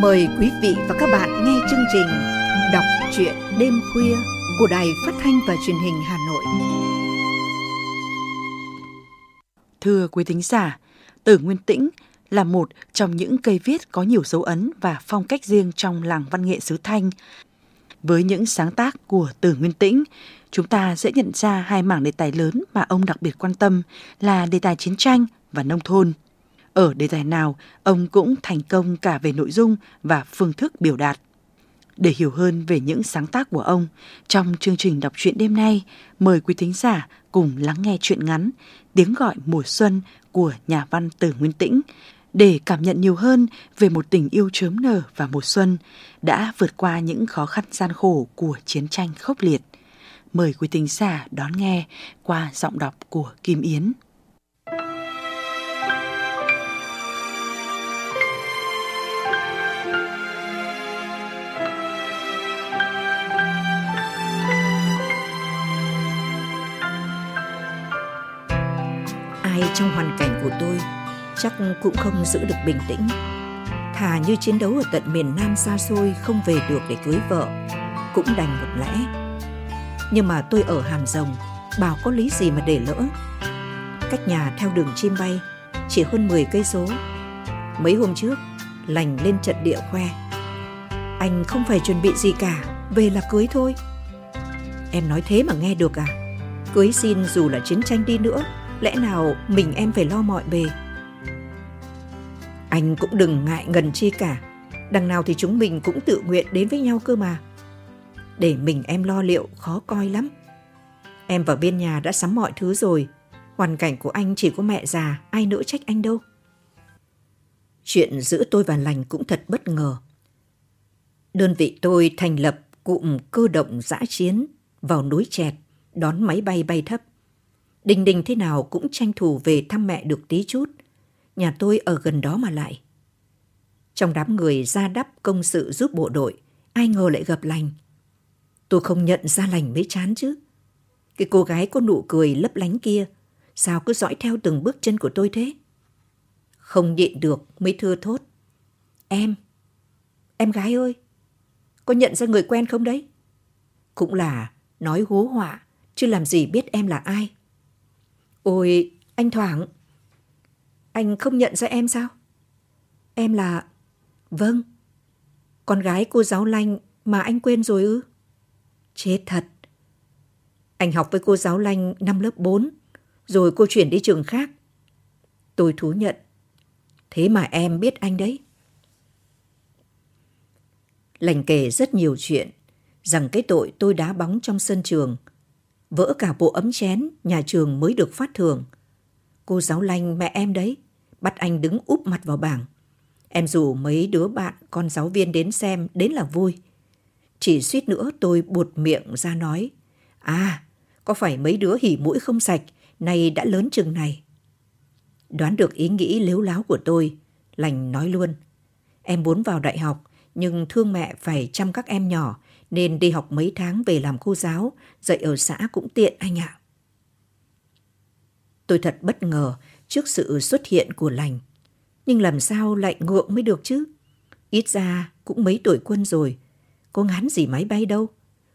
Mời quý vị và các bạn nghe chương trình Đọc truyện đêm khuya của Đài Phát thanh và Truyền hình Hà Nội. Thưa quý thính giả, Tử Nguyên Tĩnh là một trong những cây viết có nhiều dấu ấn và phong cách riêng trong làng văn nghệ xứ Thanh. Với những sáng tác của Tử Nguyên Tĩnh, chúng ta sẽ nhận ra hai mảng đề tài lớn mà ông đặc biệt quan tâm là đề tài chiến tranh và nông thôn. Ở đề tài nào, ông cũng thành công cả về nội dung và phương thức biểu đạt. Để hiểu hơn về những sáng tác của ông, trong chương trình đọc truyện đêm nay, mời quý thính giả cùng lắng nghe truyện ngắn Tiếng gọi mùa xuân của nhà văn Từ Nguyên Tĩnh để cảm nhận nhiều hơn về một tình yêu chớm nở và mùa xuân đã vượt qua những khó khăn gian khổ của chiến tranh khốc liệt. Mời quý thính giả đón nghe qua giọng đọc của Kim Yến. Trong hoàn cảnh của tôi chắc cũng không giữ được bình tĩnh. Thà như chiến đấu ở tận miền Nam xa xôi không về được để cưới vợ, cũng đành một lẽ. Nhưng mà tôi ở Hàm Rồng, bảo có lý gì mà để lỡ. Cách nhà theo đường chim bay chỉ hơn 10 cây số. Mấy hôm trước, lành lên trận địa khoe. Anh không phải chuẩn bị gì cả, về là cưới thôi. Em nói thế mà nghe được à? Cưới xin dù là chiến tranh đi nữa, lẽ nào mình em phải lo mọi bề. Anh cũng đừng ngại ngần chi cả, đằng nào thì chúng mình cũng tự nguyện đến với nhau cơ mà. Để mình em lo liệu khó coi lắm. Em vào bên nhà đã sắm mọi thứ rồi, hoàn cảnh của anh chỉ có mẹ già, ai nỡ trách anh đâu. Chuyện giữa tôi và lành cũng thật bất ngờ. Đơn vị tôi thành lập cụm cơ động giã chiến vào núi Chẹt, đón máy bay bay thấp. Đình đình thế nào cũng tranh thủ về thăm mẹ được tí chút. Nhà tôi ở gần đó mà lại. Trong đám người ra đắp công sự giúp bộ đội, ai ngờ lại gặp lành. Tôi không nhận ra lành mới chán chứ. Cái cô gái có nụ cười lấp lánh kia, sao cứ dõi theo từng bước chân của tôi thế? Không nhịn được mới thưa thốt. Em, em gái ơi, có nhận ra người quen không đấy? Cũng là nói hú họa, chứ làm gì biết em là ai. Ôi, anh Thoảng. Anh không nhận ra em sao? Em là... Vâng. Con gái cô giáo Lanh mà anh quên rồi ư? Chết thật. Anh học với cô giáo Lanh năm lớp 4, rồi cô chuyển đi trường khác. Tôi thú nhận. Thế mà em biết anh đấy. Lành kể rất nhiều chuyện, rằng cái tội tôi đá bóng trong sân trường – vỡ cả bộ ấm chén nhà trường mới được phát thưởng. Cô giáo lanh mẹ em đấy, bắt anh đứng úp mặt vào bảng. Em rủ mấy đứa bạn, con giáo viên đến xem, đến là vui. Chỉ suýt nữa tôi buột miệng ra nói, à, có phải mấy đứa hỉ mũi không sạch, nay đã lớn chừng này. Đoán được ý nghĩ lếu láo của tôi, lành nói luôn. Em muốn vào đại học, nhưng thương mẹ phải chăm các em nhỏ, nên đi học mấy tháng về làm cô giáo, dạy ở xã cũng tiện anh ạ. Tôi thật bất ngờ trước sự xuất hiện của lành. Nhưng làm sao lại ngượng mới được chứ? Ít ra cũng mấy tuổi quân rồi, có ngán gì máy bay đâu.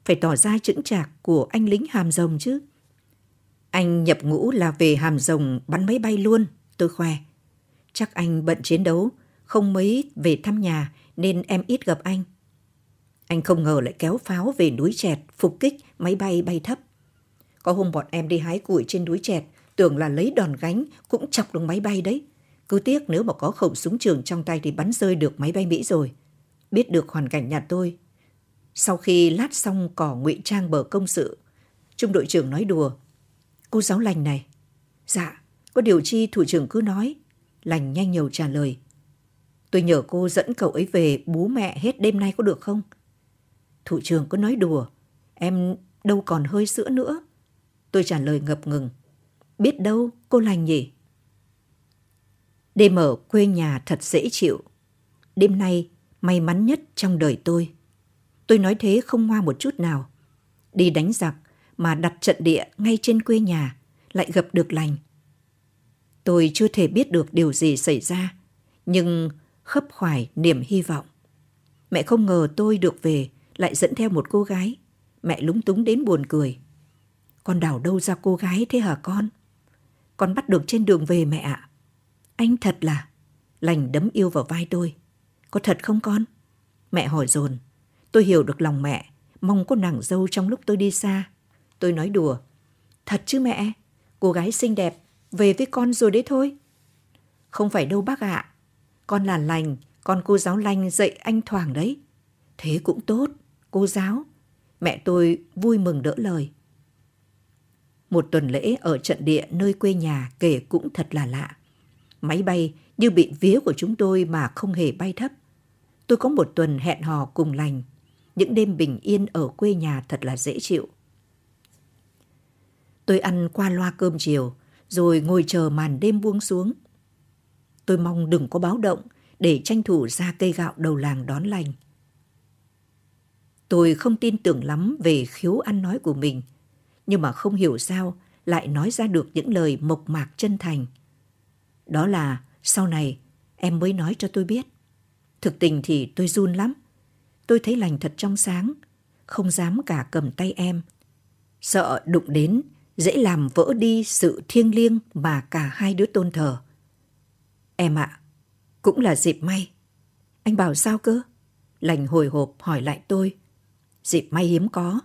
Phải tỏ ra chững chạc của anh lính hàm rồng chứ. Anh nhập ngũ là về hàm rồng bắn máy bay luôn, tôi khoe. Chắc anh bận chiến đấu, không mấy về thăm nhà nên em ít gặp anh. Anh không ngờ lại kéo pháo về núi chẹt, phục kích, máy bay bay thấp. Có hôm bọn em đi hái củi trên núi chẹt, tưởng là lấy đòn gánh, cũng chọc được máy bay đấy. Cứ tiếc nếu mà có khẩu súng trường trong tay thì bắn rơi được máy bay Mỹ rồi. Biết được hoàn cảnh nhà tôi. Sau khi lát xong cỏ ngụy trang bờ công sự, trung đội trưởng nói đùa. Cô giáo lành này. Dạ, có điều chi thủ trưởng cứ nói. Lành nhanh nhiều trả lời. Tôi nhờ cô dẫn cậu ấy về bố mẹ hết đêm nay có được không? Thủ trưởng có nói đùa, em đâu còn hơi sữa nữa. Tôi trả lời ngập ngừng. Biết đâu, cô lành nhỉ? Đêm ở quê nhà thật dễ chịu. Đêm nay may mắn nhất trong đời tôi. Tôi nói thế không ngoa một chút nào. Đi đánh giặc mà đặt trận địa ngay trên quê nhà, lại gặp được lành. Tôi chưa thể biết được điều gì xảy ra, nhưng khấp khoải niềm hy vọng. Mẹ không ngờ tôi được về lại dẫn theo một cô gái. Mẹ lúng túng đến buồn cười. Con đào đâu ra cô gái thế hả con? Con bắt được trên đường về mẹ ạ. Anh thật là... Lành đấm yêu vào vai tôi. Có thật không con? Mẹ hỏi dồn. Tôi hiểu được lòng mẹ, mong có nàng dâu trong lúc tôi đi xa. Tôi nói đùa. Thật chứ mẹ, cô gái xinh đẹp, về với con rồi đấy thôi. Không phải đâu bác ạ. Con là lành, con cô giáo lành dạy anh thoảng đấy. Thế cũng tốt, cô giáo. Mẹ tôi vui mừng đỡ lời. Một tuần lễ ở trận địa nơi quê nhà kể cũng thật là lạ. Máy bay như bị vía của chúng tôi mà không hề bay thấp. Tôi có một tuần hẹn hò cùng lành. Những đêm bình yên ở quê nhà thật là dễ chịu. Tôi ăn qua loa cơm chiều, rồi ngồi chờ màn đêm buông xuống. Tôi mong đừng có báo động để tranh thủ ra cây gạo đầu làng đón lành. Tôi không tin tưởng lắm về khiếu ăn nói của mình, nhưng mà không hiểu sao lại nói ra được những lời mộc mạc chân thành. Đó là sau này em mới nói cho tôi biết. Thực tình thì tôi run lắm. Tôi thấy lành thật trong sáng, không dám cả cầm tay em. Sợ đụng đến, dễ làm vỡ đi sự thiêng liêng mà cả hai đứa tôn thờ. Em ạ, à, cũng là dịp may. Anh bảo sao cơ? Lành hồi hộp hỏi lại tôi. Dịp may hiếm có,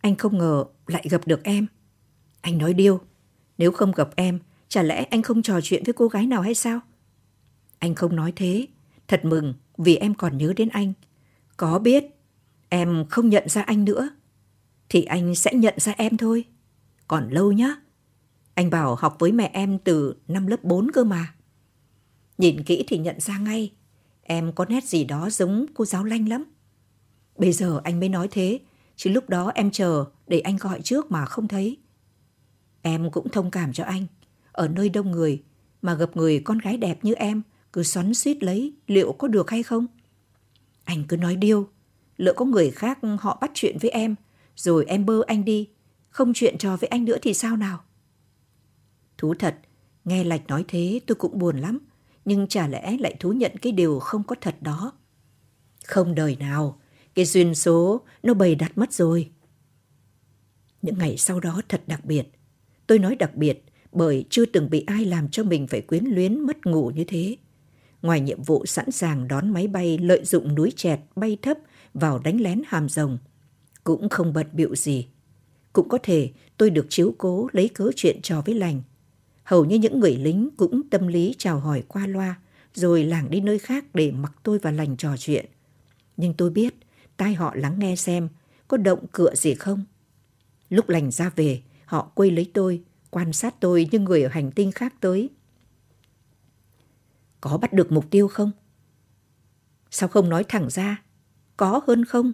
anh không ngờ lại gặp được em. Anh nói điêu, nếu không gặp em, chả lẽ anh không trò chuyện với cô gái nào hay sao? Anh không nói thế, thật mừng vì em còn nhớ đến anh. Có biết em không nhận ra anh nữa, thì anh sẽ nhận ra em thôi. Còn lâu nhá. Anh bảo học với mẹ em từ năm lớp 4 cơ mà. Nhìn kỹ thì nhận ra ngay, em có nét gì đó giống cô giáo lanh lắm. Bây giờ anh mới nói thế, chứ lúc đó em chờ để anh gọi trước mà không thấy. Em cũng thông cảm cho anh. Ở nơi đông người mà gặp người con gái đẹp như em cứ xoắn suýt lấy liệu có được hay không? Anh cứ nói điêu, lỡ có người khác họ bắt chuyện với em, rồi em bơ anh đi, không chuyện trò với anh nữa thì sao nào? Thú thật, nghe Lạch nói thế tôi cũng buồn lắm, nhưng chả lẽ lại thú nhận cái điều không có thật đó. Không đời nào, cái duyên số nó bày đặt mất rồi. Những ngày sau đó thật đặc biệt. Tôi nói đặc biệt bởi chưa từng bị ai làm cho mình phải quyến luyến mất ngủ như thế. Ngoài nhiệm vụ sẵn sàng đón máy bay lợi dụng núi chẹt bay thấp vào đánh lén hàm rồng, cũng không bận bịu gì. Cũng có thể tôi được chiếu cố lấy cớ chuyện trò với lành. Hầu như những người lính cũng tâm lý chào hỏi qua loa, rồi làng đi nơi khác để mặc tôi và lành trò chuyện. Nhưng tôi biết, tai họ lắng nghe xem có động cựa gì không. Lúc lành ra về, họ quay lấy tôi, quan sát tôi như người ở hành tinh khác tới. Có bắt được mục tiêu không? Sao không nói thẳng ra? Có hơn không?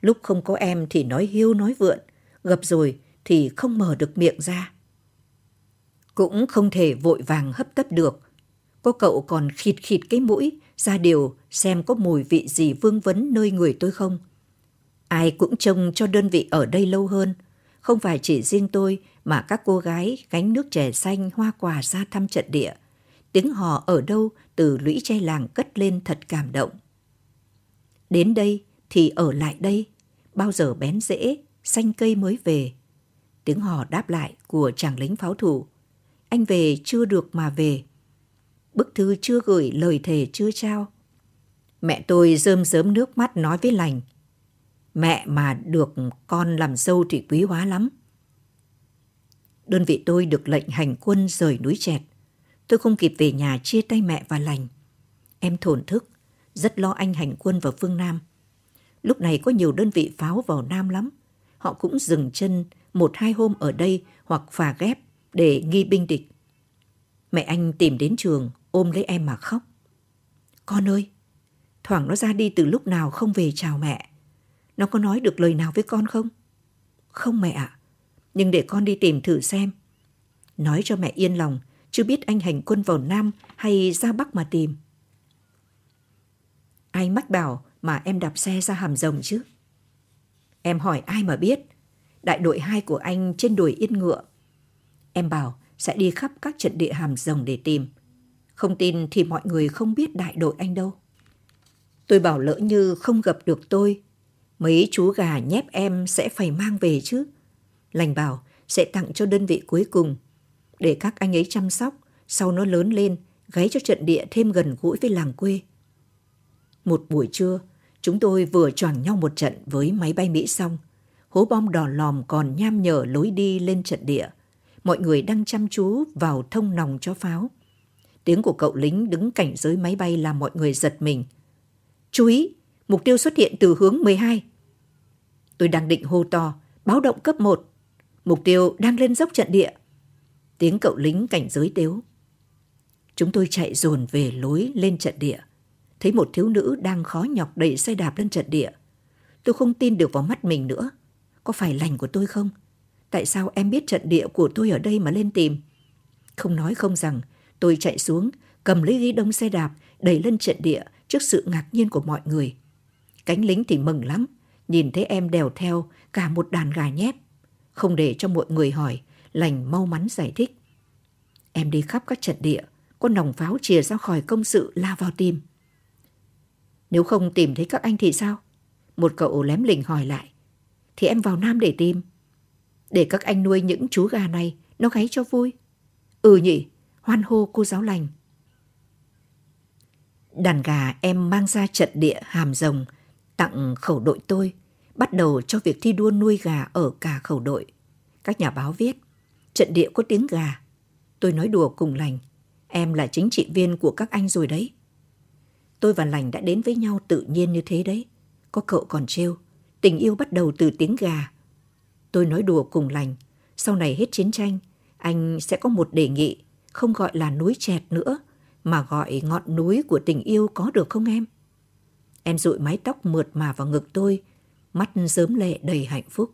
Lúc không có em thì nói hiu nói vượn, gặp rồi thì không mở được miệng ra. Cũng không thể vội vàng hấp tấp được. Cô cậu còn khịt khịt cái mũi, ra điều xem có mùi vị gì vương vấn nơi người tôi không. Ai cũng trông cho đơn vị ở đây lâu hơn. Không phải chỉ riêng tôi mà các cô gái gánh nước chè xanh hoa quả ra thăm trận địa. Tiếng hò ở đâu từ lũy tre làng cất lên thật cảm động. Đến đây thì ở lại đây, bao giờ bén rễ, xanh cây mới về. Tiếng hò đáp lại của chàng lính pháo thủ. Anh về chưa được mà về. Bức thư chưa gửi, lời thề chưa trao. Mẹ tôi rơm rớm nước mắt nói với lành. Mẹ mà được con làm dâu thì quý hóa lắm. Đơn vị tôi được lệnh hành quân rời núi chẹt. Tôi không kịp về nhà chia tay mẹ và lành. Em thổn thức, rất lo anh hành quân vào phương Nam. Lúc này có nhiều đơn vị pháo vào Nam lắm. Họ cũng dừng chân một hai hôm ở đây hoặc phà ghép để nghi binh địch. Mẹ anh tìm đến trường, ôm lấy em mà khóc. Con ơi, Thoảng nó ra đi từ lúc nào không về chào mẹ. Nó có nói được lời nào với con không? Không mẹ ạ, nhưng để con đi tìm thử xem. Nói cho mẹ yên lòng, chưa biết anh hành quân vào Nam hay ra Bắc mà tìm. Ai mách bảo mà em đạp xe ra hàm rồng chứ? Em hỏi ai mà biết. Đại đội 2 của anh trên đồi yên ngựa. Em bảo sẽ đi khắp các trận địa hàm rồng để tìm. Không tin thì mọi người không biết đại đội anh đâu. Tôi bảo lỡ như không gặp được tôi, mấy chú gà nhép em sẽ phải mang về chứ. Lành bảo sẽ tặng cho đơn vị cuối cùng, để các anh ấy chăm sóc, sau nó lớn lên, gáy cho trận địa thêm gần gũi với làng quê. Một buổi trưa, chúng tôi vừa choàng nhau một trận với máy bay Mỹ xong. Hố bom đỏ lòm còn nham nhở lối đi lên trận địa. Mọi người đang chăm chú vào thông nòng cho pháo. Tiếng của cậu lính đứng cảnh giới máy bay làm mọi người giật mình. Chú ý, mục tiêu xuất hiện từ hướng 12. Tôi đang định hô to, báo động cấp 1. Mục tiêu đang lên dốc trận địa. Tiếng cậu lính cảnh giới tếu. Chúng tôi chạy dồn về lối lên trận địa. Thấy một thiếu nữ đang khó nhọc đẩy xe đạp lên trận địa. Tôi không tin được vào mắt mình nữa. Có phải lành của tôi không? Tại sao em biết trận địa của tôi ở đây mà lên tìm? Không nói không rằng, tôi chạy xuống, cầm lấy ghi đông xe đạp, đẩy lên trận địa trước sự ngạc nhiên của mọi người. Cánh lính thì mừng lắm, nhìn thấy em đèo theo cả một đàn gà nhép. Không để cho mọi người hỏi, lành mau mắn giải thích. Em đi khắp các trận địa, có nòng pháo chìa ra khỏi công sự la vào tìm. Nếu không tìm thấy các anh thì sao? Một cậu lém lỉnh hỏi lại. Thì em vào Nam để tìm. Để các anh nuôi những chú gà này, nó gáy cho vui. Ừ nhỉ, hoan hô cô giáo lành. Đàn gà em mang ra trận địa hàm rồng, tặng khẩu đội tôi, bắt đầu cho việc thi đua nuôi gà ở cả khẩu đội. Các nhà báo viết, trận địa có tiếng gà. Tôi nói đùa cùng lành, em là chính trị viên của các anh rồi đấy. Tôi và lành đã đến với nhau tự nhiên như thế đấy. Có cậu còn trêu, tình yêu bắt đầu từ tiếng gà. Tôi nói đùa cùng lành, sau này hết chiến tranh, anh sẽ có một đề nghị, không gọi là núi chẹt nữa, mà gọi ngọn núi của tình yêu có được không em? Em dụi mái tóc mượt mà vào ngực tôi, mắt sớm lệ đầy hạnh phúc.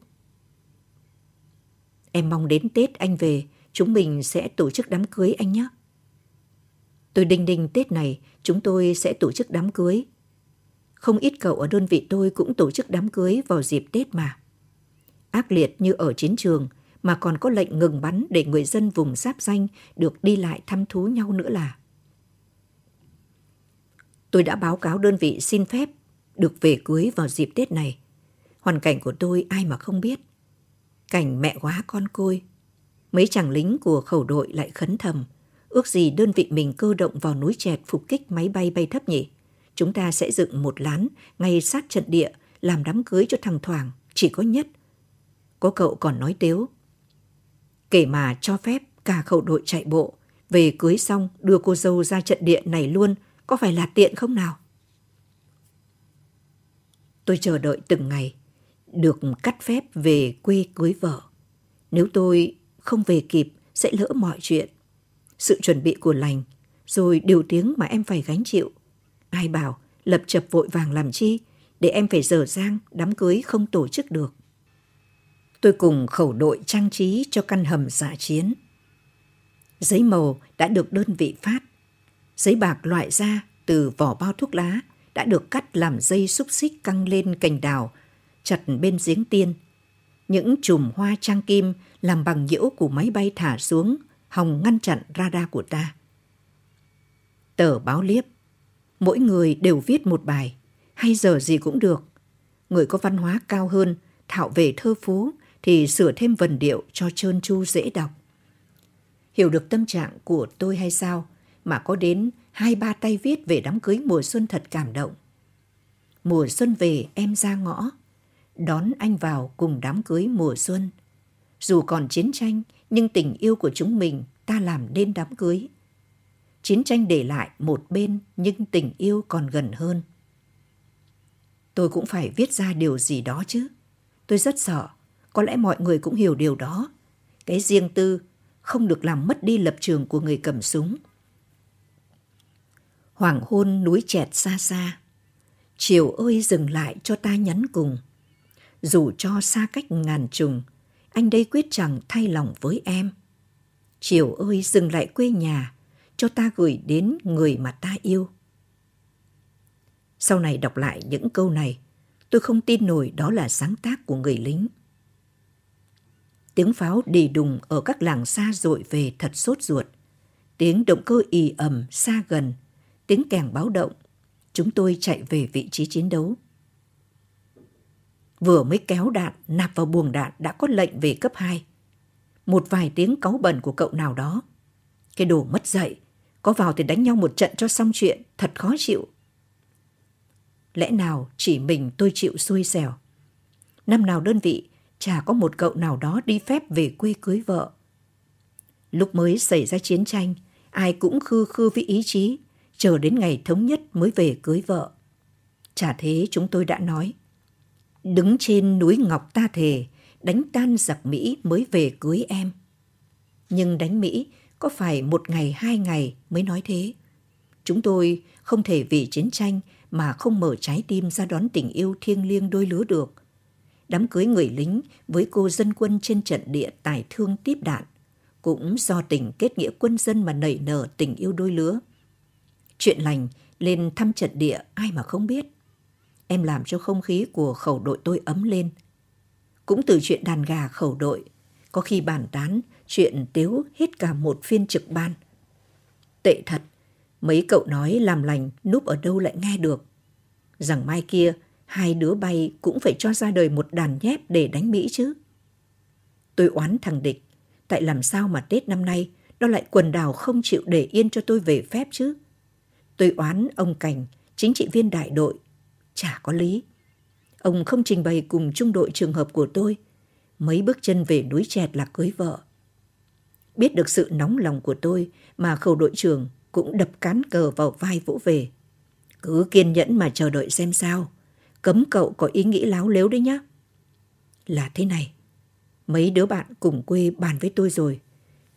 Em mong đến Tết anh về, chúng mình sẽ tổ chức đám cưới anh nhé. Tôi đinh đinh Tết này chúng tôi sẽ tổ chức đám cưới. Không ít cậu ở đơn vị tôi cũng tổ chức đám cưới vào dịp Tết mà. Ác liệt như ở chiến trường mà còn có lệnh ngừng bắn để người dân vùng giáp danh được đi lại thăm thú nhau nữa là. Tôi đã báo cáo đơn vị xin phép được về cưới vào dịp Tết này. Hoàn cảnh của tôi ai mà không biết. Cảnh mẹ quá con côi. Mấy chàng lính của khẩu đội lại khấn thầm – Ước gì đơn vị mình cơ động vào núi chẹt phục kích máy bay bay thấp nhỉ? Chúng ta sẽ dựng một lán ngay sát trận địa, làm đám cưới cho thằng Thoảng, chỉ có nhất. Có cậu còn nói tếu. Kể mà cho phép cả khẩu đội chạy bộ, về cưới xong đưa cô dâu ra trận địa này luôn, có phải là tiện không nào? Tôi chờ đợi từng ngày, được cắt phép về quê cưới vợ. Nếu tôi không về kịp, sẽ lỡ mọi chuyện sự chuẩn bị của lành, rồi điều tiếng mà em phải gánh chịu. Ai bảo lập chập vội vàng làm chi, để em phải dở dang đám cưới không tổ chức được. Tôi cùng khẩu đội trang trí cho căn hầm giả chiến. Giấy màu đã được đơn vị phát. Giấy bạc loại ra từ vỏ bao thuốc lá đã được cắt làm dây xúc xích căng lên cành đào, chặt bên giếng tiên. Những chùm hoa trang kim làm bằng nhiễu của máy bay thả xuống hòng ngăn chặn radar của ta. Tờ báo liếp, mỗi người đều viết một bài, hay giờ gì cũng được. Người có văn hóa cao hơn, thạo về thơ phú thì sửa thêm vần điệu cho trơn tru dễ đọc. Hiểu được tâm trạng của tôi hay sao mà có đến hai ba tay viết về đám cưới mùa xuân thật cảm động. Mùa xuân về em ra ngõ, đón anh vào cùng đám cưới mùa xuân. Dù còn chiến tranh, nhưng tình yêu của chúng mình ta làm nên đám cưới. Chiến tranh để lại một bên nhưng tình yêu còn gần hơn. Tôi cũng phải viết ra điều gì đó chứ. Tôi rất sợ, có lẽ mọi người cũng hiểu điều đó. Cái riêng tư không được làm mất đi lập trường của người cầm súng. Hoàng hôn núi chẹt xa xa. Chiều ơi dừng lại cho ta nhắn cùng. Dù cho xa cách ngàn trùng, anh đây quyết chẳng thay lòng với em. Chiều ơi dừng lại quê nhà, cho ta gửi đến người mà ta yêu. Sau này đọc lại những câu này, tôi không tin nổi đó là sáng tác của người lính. Tiếng pháo đì đùng ở các làng xa dội về thật sốt ruột. Tiếng động cơ ì ầm xa gần, tiếng kèn báo động, chúng tôi chạy về vị trí chiến đấu. Vừa mới kéo đạn nạp vào buồng đạn đã có lệnh về cấp 2. Một vài tiếng cáu bẩn của cậu nào đó. Cái đồ mất dạy, có vào thì đánh nhau một trận cho xong chuyện, thật khó chịu. Lẽ nào chỉ mình tôi chịu xui xẻo. Năm nào đơn vị, chả có một cậu nào đó đi phép về quê cưới vợ. Lúc mới xảy ra chiến tranh, ai cũng khư khư với ý chí, chờ đến ngày thống nhất mới về cưới vợ. Chả thế chúng tôi đã nói. Đứng trên núi Ngọc ta thề, đánh tan giặc Mỹ mới về cưới em. Nhưng đánh Mỹ có phải một ngày hai ngày mới nói thế? Chúng tôi không thể vì chiến tranh mà không mở trái tim ra đón tình yêu thiêng liêng đôi lứa được. Đám cưới người lính với cô dân quân trên trận địa tài thương tiếp đạn cũng do tình kết nghĩa quân dân mà nảy nở tình yêu đôi lứa. Chuyện lành lên thăm trận địa ai mà không biết. Em làm cho không khí của khẩu đội tôi ấm lên. Cũng từ chuyện đàn gà khẩu đội, có khi bàn tán chuyện tiếu hết cả một phiên trực ban. Tệ thật, mấy cậu nói làm lành núp ở đâu lại nghe được. Rằng mai kia, hai đứa bay cũng phải cho ra đời một đàn nhép để đánh Mỹ chứ. Tôi oán thằng địch, tại làm sao mà Tết năm nay nó lại quần đảo không chịu để yên cho tôi về phép chứ. Tôi oán ông Cảnh, chính trị viên đại đội. Chả có lý. Ông không trình bày cùng trung đội trường hợp của tôi. Mấy bước chân về núi chẹt là cưới vợ. Biết được sự nóng lòng của tôi mà khẩu đội trưởng cũng đập cán cờ vào vai vỗ về. Cứ kiên nhẫn mà chờ đợi xem sao. Cấm cậu có ý nghĩ láo lếu đấy nhá. Là thế này. Mấy đứa bạn cùng quê bàn với tôi rồi.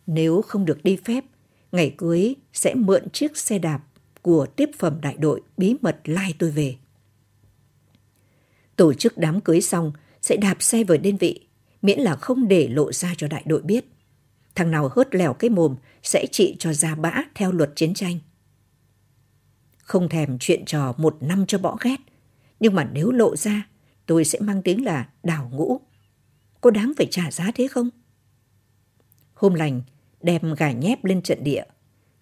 Nếu không được đi phép, ngày cưới sẽ mượn chiếc xe đạp của tiếp phẩm đại đội bí mật lai tôi về. Tổ chức đám cưới xong sẽ đạp xe về đơn vị, miễn là không để lộ ra cho đại đội biết. Thằng nào hớt lèo cái mồm sẽ trị cho ra bã theo luật chiến tranh. Không thèm chuyện trò một năm cho bỏ ghét, nhưng mà nếu lộ ra, tôi sẽ mang tiếng là đảo ngũ. Có đáng phải trả giá thế không? Hôm lành, đem gà nhép lên trận địa.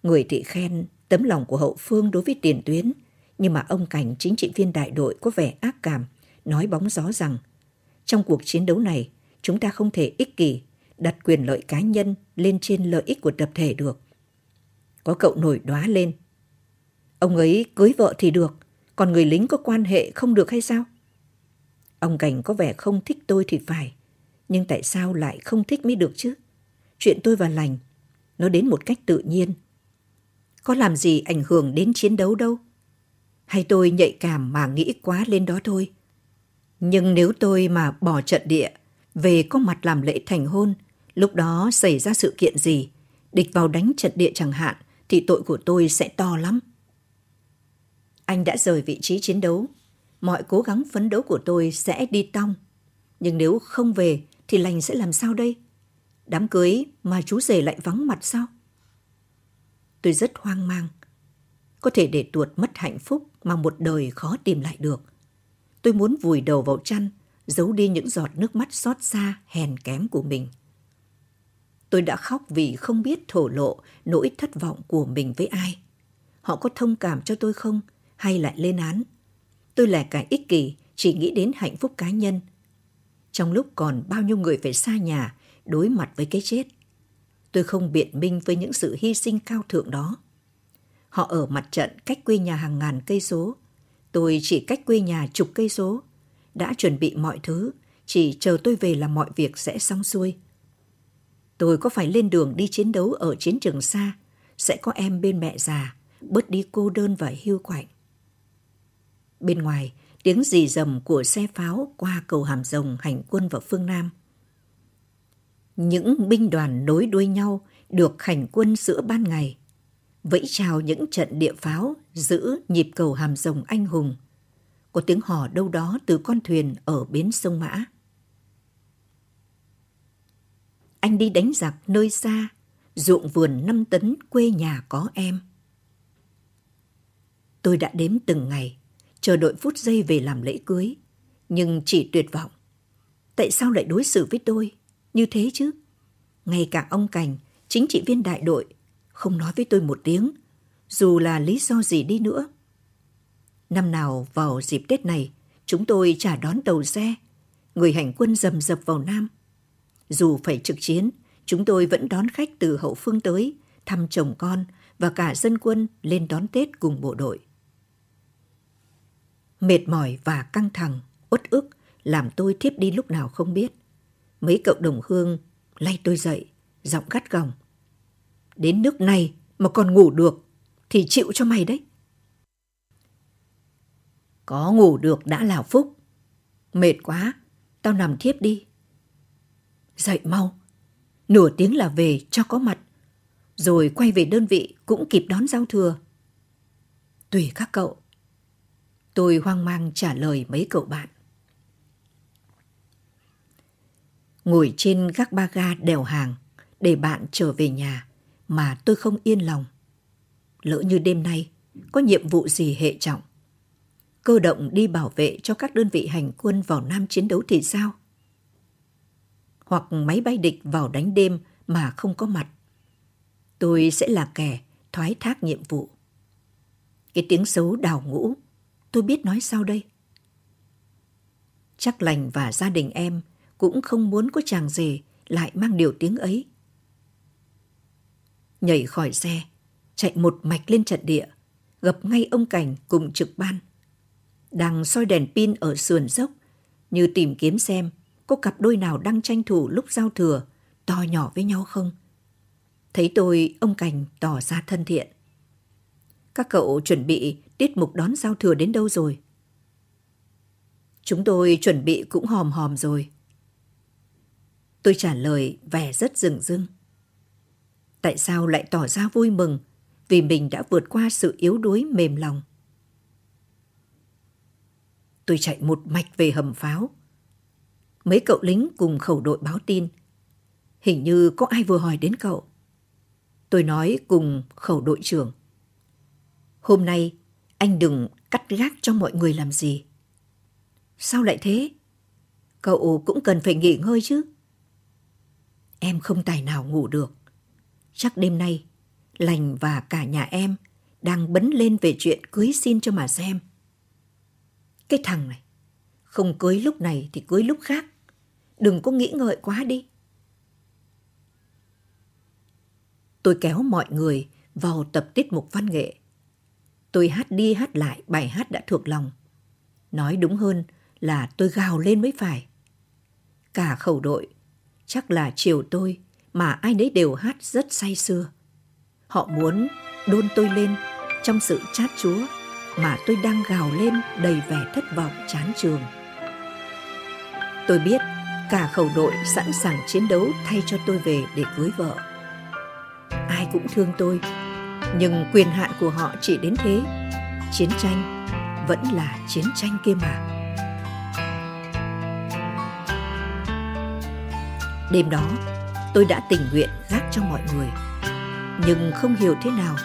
Người thị khen tấm lòng của hậu phương đối với tiền tuyến, nhưng mà ông Cảnh chính trị viên đại đội có vẻ ác cảm, nói bóng gió rằng trong cuộc chiến đấu này, chúng ta không thể ích kỷ, đặt quyền lợi cá nhân lên trên lợi ích của tập thể được. Có cậu nổi đoá lên. Ông ấy cưới vợ thì được, còn người lính có quan hệ không được hay sao? Ông Cảnh có vẻ không thích tôi thì phải, nhưng tại sao lại không thích mới được chứ? Chuyện tôi và lành, nó đến một cách tự nhiên. Có làm gì ảnh hưởng đến chiến đấu đâu. Hay tôi nhạy cảm mà nghĩ quá lên đó thôi. Nhưng nếu tôi mà bỏ trận địa, về có mặt làm lễ thành hôn, lúc đó xảy ra sự kiện gì, địch vào đánh trận địa chẳng hạn, thì tội của tôi sẽ to lắm. Anh đã rời vị trí chiến đấu, mọi cố gắng phấn đấu của tôi sẽ đi tong. Nhưng nếu không về thì lành sẽ làm sao đây? Đám cưới mà chú rể lại vắng mặt sao? Tôi rất hoang mang. Có thể để tuột mất hạnh phúc mà một đời khó tìm lại được. Tôi muốn vùi đầu vào chăn, giấu đi những giọt nước mắt xót xa, hèn kém của mình. Tôi đã khóc vì không biết thổ lộ nỗi thất vọng của mình với ai. Họ có thông cảm cho tôi không hay lại lên án? Tôi là cả ích kỷ, chỉ nghĩ đến hạnh phúc cá nhân. Trong lúc còn bao nhiêu người phải xa nhà, đối mặt với cái chết. Tôi không biện minh với những sự hy sinh cao thượng đó. Họ ở mặt trận cách quê nhà hàng ngàn cây số. Tôi chỉ cách quê nhà chục cây số. Đã chuẩn bị mọi thứ, chỉ chờ tôi về là mọi việc sẽ xong xuôi. Tôi có phải lên đường đi chiến đấu ở chiến trường xa, sẽ có em bên mẹ già, bớt đi cô đơn và hiu quạnh. Bên ngoài, tiếng rì rầm của xe pháo qua cầu Hàm Rồng hành quân vào phương Nam. Những binh đoàn nối đuôi nhau được hành quân giữa ban ngày. Vẫy chào những trận địa pháo giữ nhịp cầu Hàm Rồng anh hùng. Có tiếng hò đâu đó từ con thuyền ở bến sông Mã. Anh đi đánh giặc nơi xa, ruộng vườn năm tấn quê nhà có em. Tôi đã đếm từng ngày, chờ đợi phút giây về làm lễ cưới, nhưng chỉ tuyệt vọng. Tại sao lại đối xử với tôi như thế chứ? Ngay cả ông Cảnh, chính trị viên đại đội, không nói với tôi một tiếng, dù là lý do gì đi nữa. Năm nào vào dịp Tết này, chúng tôi trả đón tàu xe. Người hành quân dầm dập vào Nam. Dù phải trực chiến, chúng tôi vẫn đón khách từ hậu phương tới, thăm chồng con và cả dân quân lên đón Tết cùng bộ đội. Mệt mỏi và căng thẳng, uất ức làm tôi thiếp đi lúc nào không biết. Mấy cậu đồng hương lay tôi dậy, giọng gắt gỏng. Đến nước này mà còn ngủ được thì chịu cho mày đấy. Có ngủ được đã là phúc. Mệt quá, tao nằm thiếp đi. Dậy mau, nửa tiếng là về cho có mặt. Rồi quay về đơn vị cũng kịp đón giao thừa. Tùy các cậu. Tôi hoang mang trả lời mấy cậu bạn. Ngồi trên gác ba ga đèo hàng để bạn trở về nhà mà tôi không yên lòng. Lỡ như đêm nay có nhiệm vụ gì hệ trọng. Cơ động đi bảo vệ cho các đơn vị hành quân vào Nam chiến đấu thì sao? Hoặc máy bay địch vào đánh đêm mà không có mặt. Tôi sẽ là kẻ thoái thác nhiệm vụ. Cái tiếng xấu đào ngũ, tôi biết nói sao đây? Chắc lành và gia đình em cũng không muốn có chàng rể lại mang điều tiếng ấy. Nhảy khỏi xe, chạy một mạch lên trận địa, gặp ngay ông Cảnh cùng trực ban. Đang soi đèn pin ở sườn dốc, như tìm kiếm xem có cặp đôi nào đang tranh thủ lúc giao thừa, to nhỏ với nhau không. Thấy tôi, ông Cảnh tỏ ra thân thiện. Các cậu chuẩn bị tiết mục đón giao thừa đến đâu rồi? Chúng tôi chuẩn bị cũng hòm hòm rồi. Tôi trả lời vẻ rất rừng rưng. Tại sao lại tỏ ra vui mừng vì mình đã vượt qua sự yếu đuối mềm lòng? Tôi chạy một mạch về hầm pháo. Mấy cậu lính cùng khẩu đội báo tin. Hình như có ai vừa hỏi đến cậu. Tôi nói cùng khẩu đội trưởng. Hôm nay anh đừng cắt gác cho mọi người làm gì. Sao lại thế? Cậu cũng cần phải nghỉ ngơi chứ. Em không tài nào ngủ được. Chắc đêm nay, Lành và cả nhà em đang bấn lên về chuyện cưới xin cho mà xem. Cái thằng này, không cưới lúc này thì cưới lúc khác. Đừng có nghĩ ngợi quá đi. Tôi kéo mọi người vào tập tiết mục văn nghệ. Tôi hát đi hát lại bài hát đã thuộc lòng. Nói đúng hơn là tôi gào lên mới phải. Cả khẩu đội Chắc là chiều tôi mà ai nấy đều hát rất say sưa. Họ muốn đôn tôi lên trong sự chát chúa mà tôi đang gào lên đầy vẻ thất vọng chán trường. Tôi biết cả khẩu đội sẵn sàng chiến đấu thay cho tôi về để cưới vợ. Ai cũng thương tôi, nhưng quyền hạn của họ chỉ đến thế. Chiến tranh vẫn là chiến tranh kia mà. Đêm đó, tôi đã tình nguyện gác cho mọi người. Nhưng không hiểu thế nào,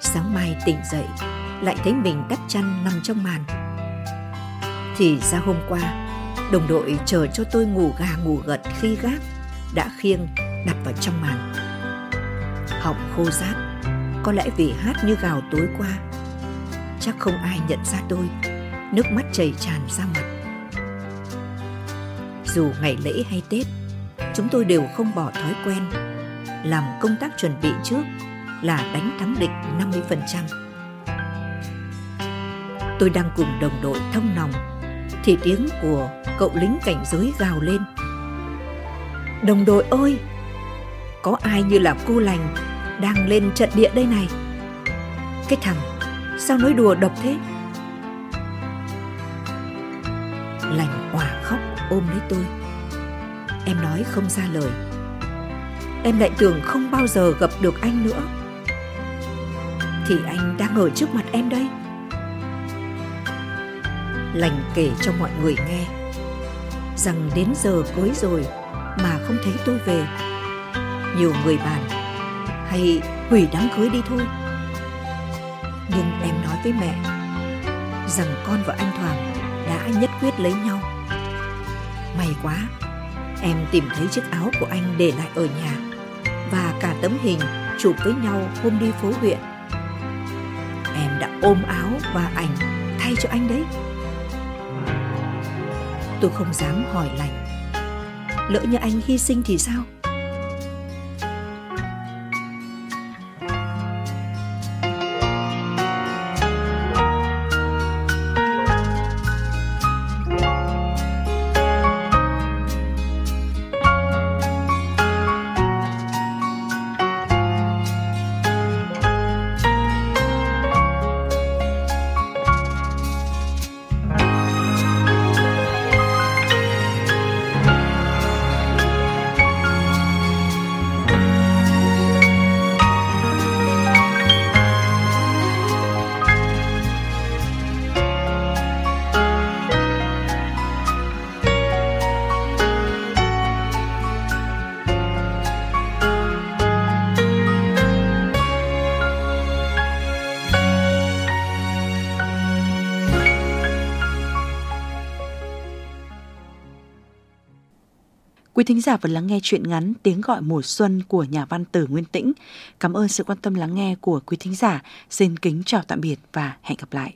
sáng mai tỉnh dậy, lại thấy mình đắp chăn nằm trong màn. Thì ra hôm qua, đồng đội chờ cho tôi ngủ gà ngủ gật khi gác, đã khiêng đặt vào trong màn. Họng khô rát, có lẽ vì hát như gào tối qua. Chắc không ai nhận ra tôi, nước mắt chảy tràn ra mặt. Dù ngày lễ hay Tết, chúng tôi đều không bỏ thói quen làm công tác chuẩn bị trước là đánh thắng địch 50%. Tôi đang cùng đồng đội thông nòng thì tiếng của cậu lính cảnh giới gào lên. Đồng đội ơi! Có ai như là cô lành đang lên trận địa đây này? Cái thằng, sao nói đùa độc thế? Lành òa khóc ôm lấy tôi. Em nói không ra lời. Em lại tưởng không bao giờ gặp được anh nữa. Thì anh đang ở trước mặt em đây. Lành kể cho mọi người nghe Rằng đến giờ cưới rồi Mà không thấy tôi về. Nhiều người bàn hay hủy đám cưới đi thôi Nhưng em nói với mẹ Rằng con và anh Thoảng đã nhất quyết lấy nhau May quá, Em tìm thấy chiếc áo của anh để lại ở nhà và cả tấm hình chụp với nhau hôm đi phố huyện. Em đã ôm áo và ảnh thay thay cho anh đấy. Tôi không dám hỏi lành. Lỡ như anh hy sinh thì sao? Thính giả vừa lắng nghe chuyện ngắn Tiếng gọi mùa xuân của nhà văn Tử Nguyên Tĩnh. Cảm ơn sự quan tâm lắng nghe của quý thính giả. Xin kính chào tạm biệt và hẹn gặp lại.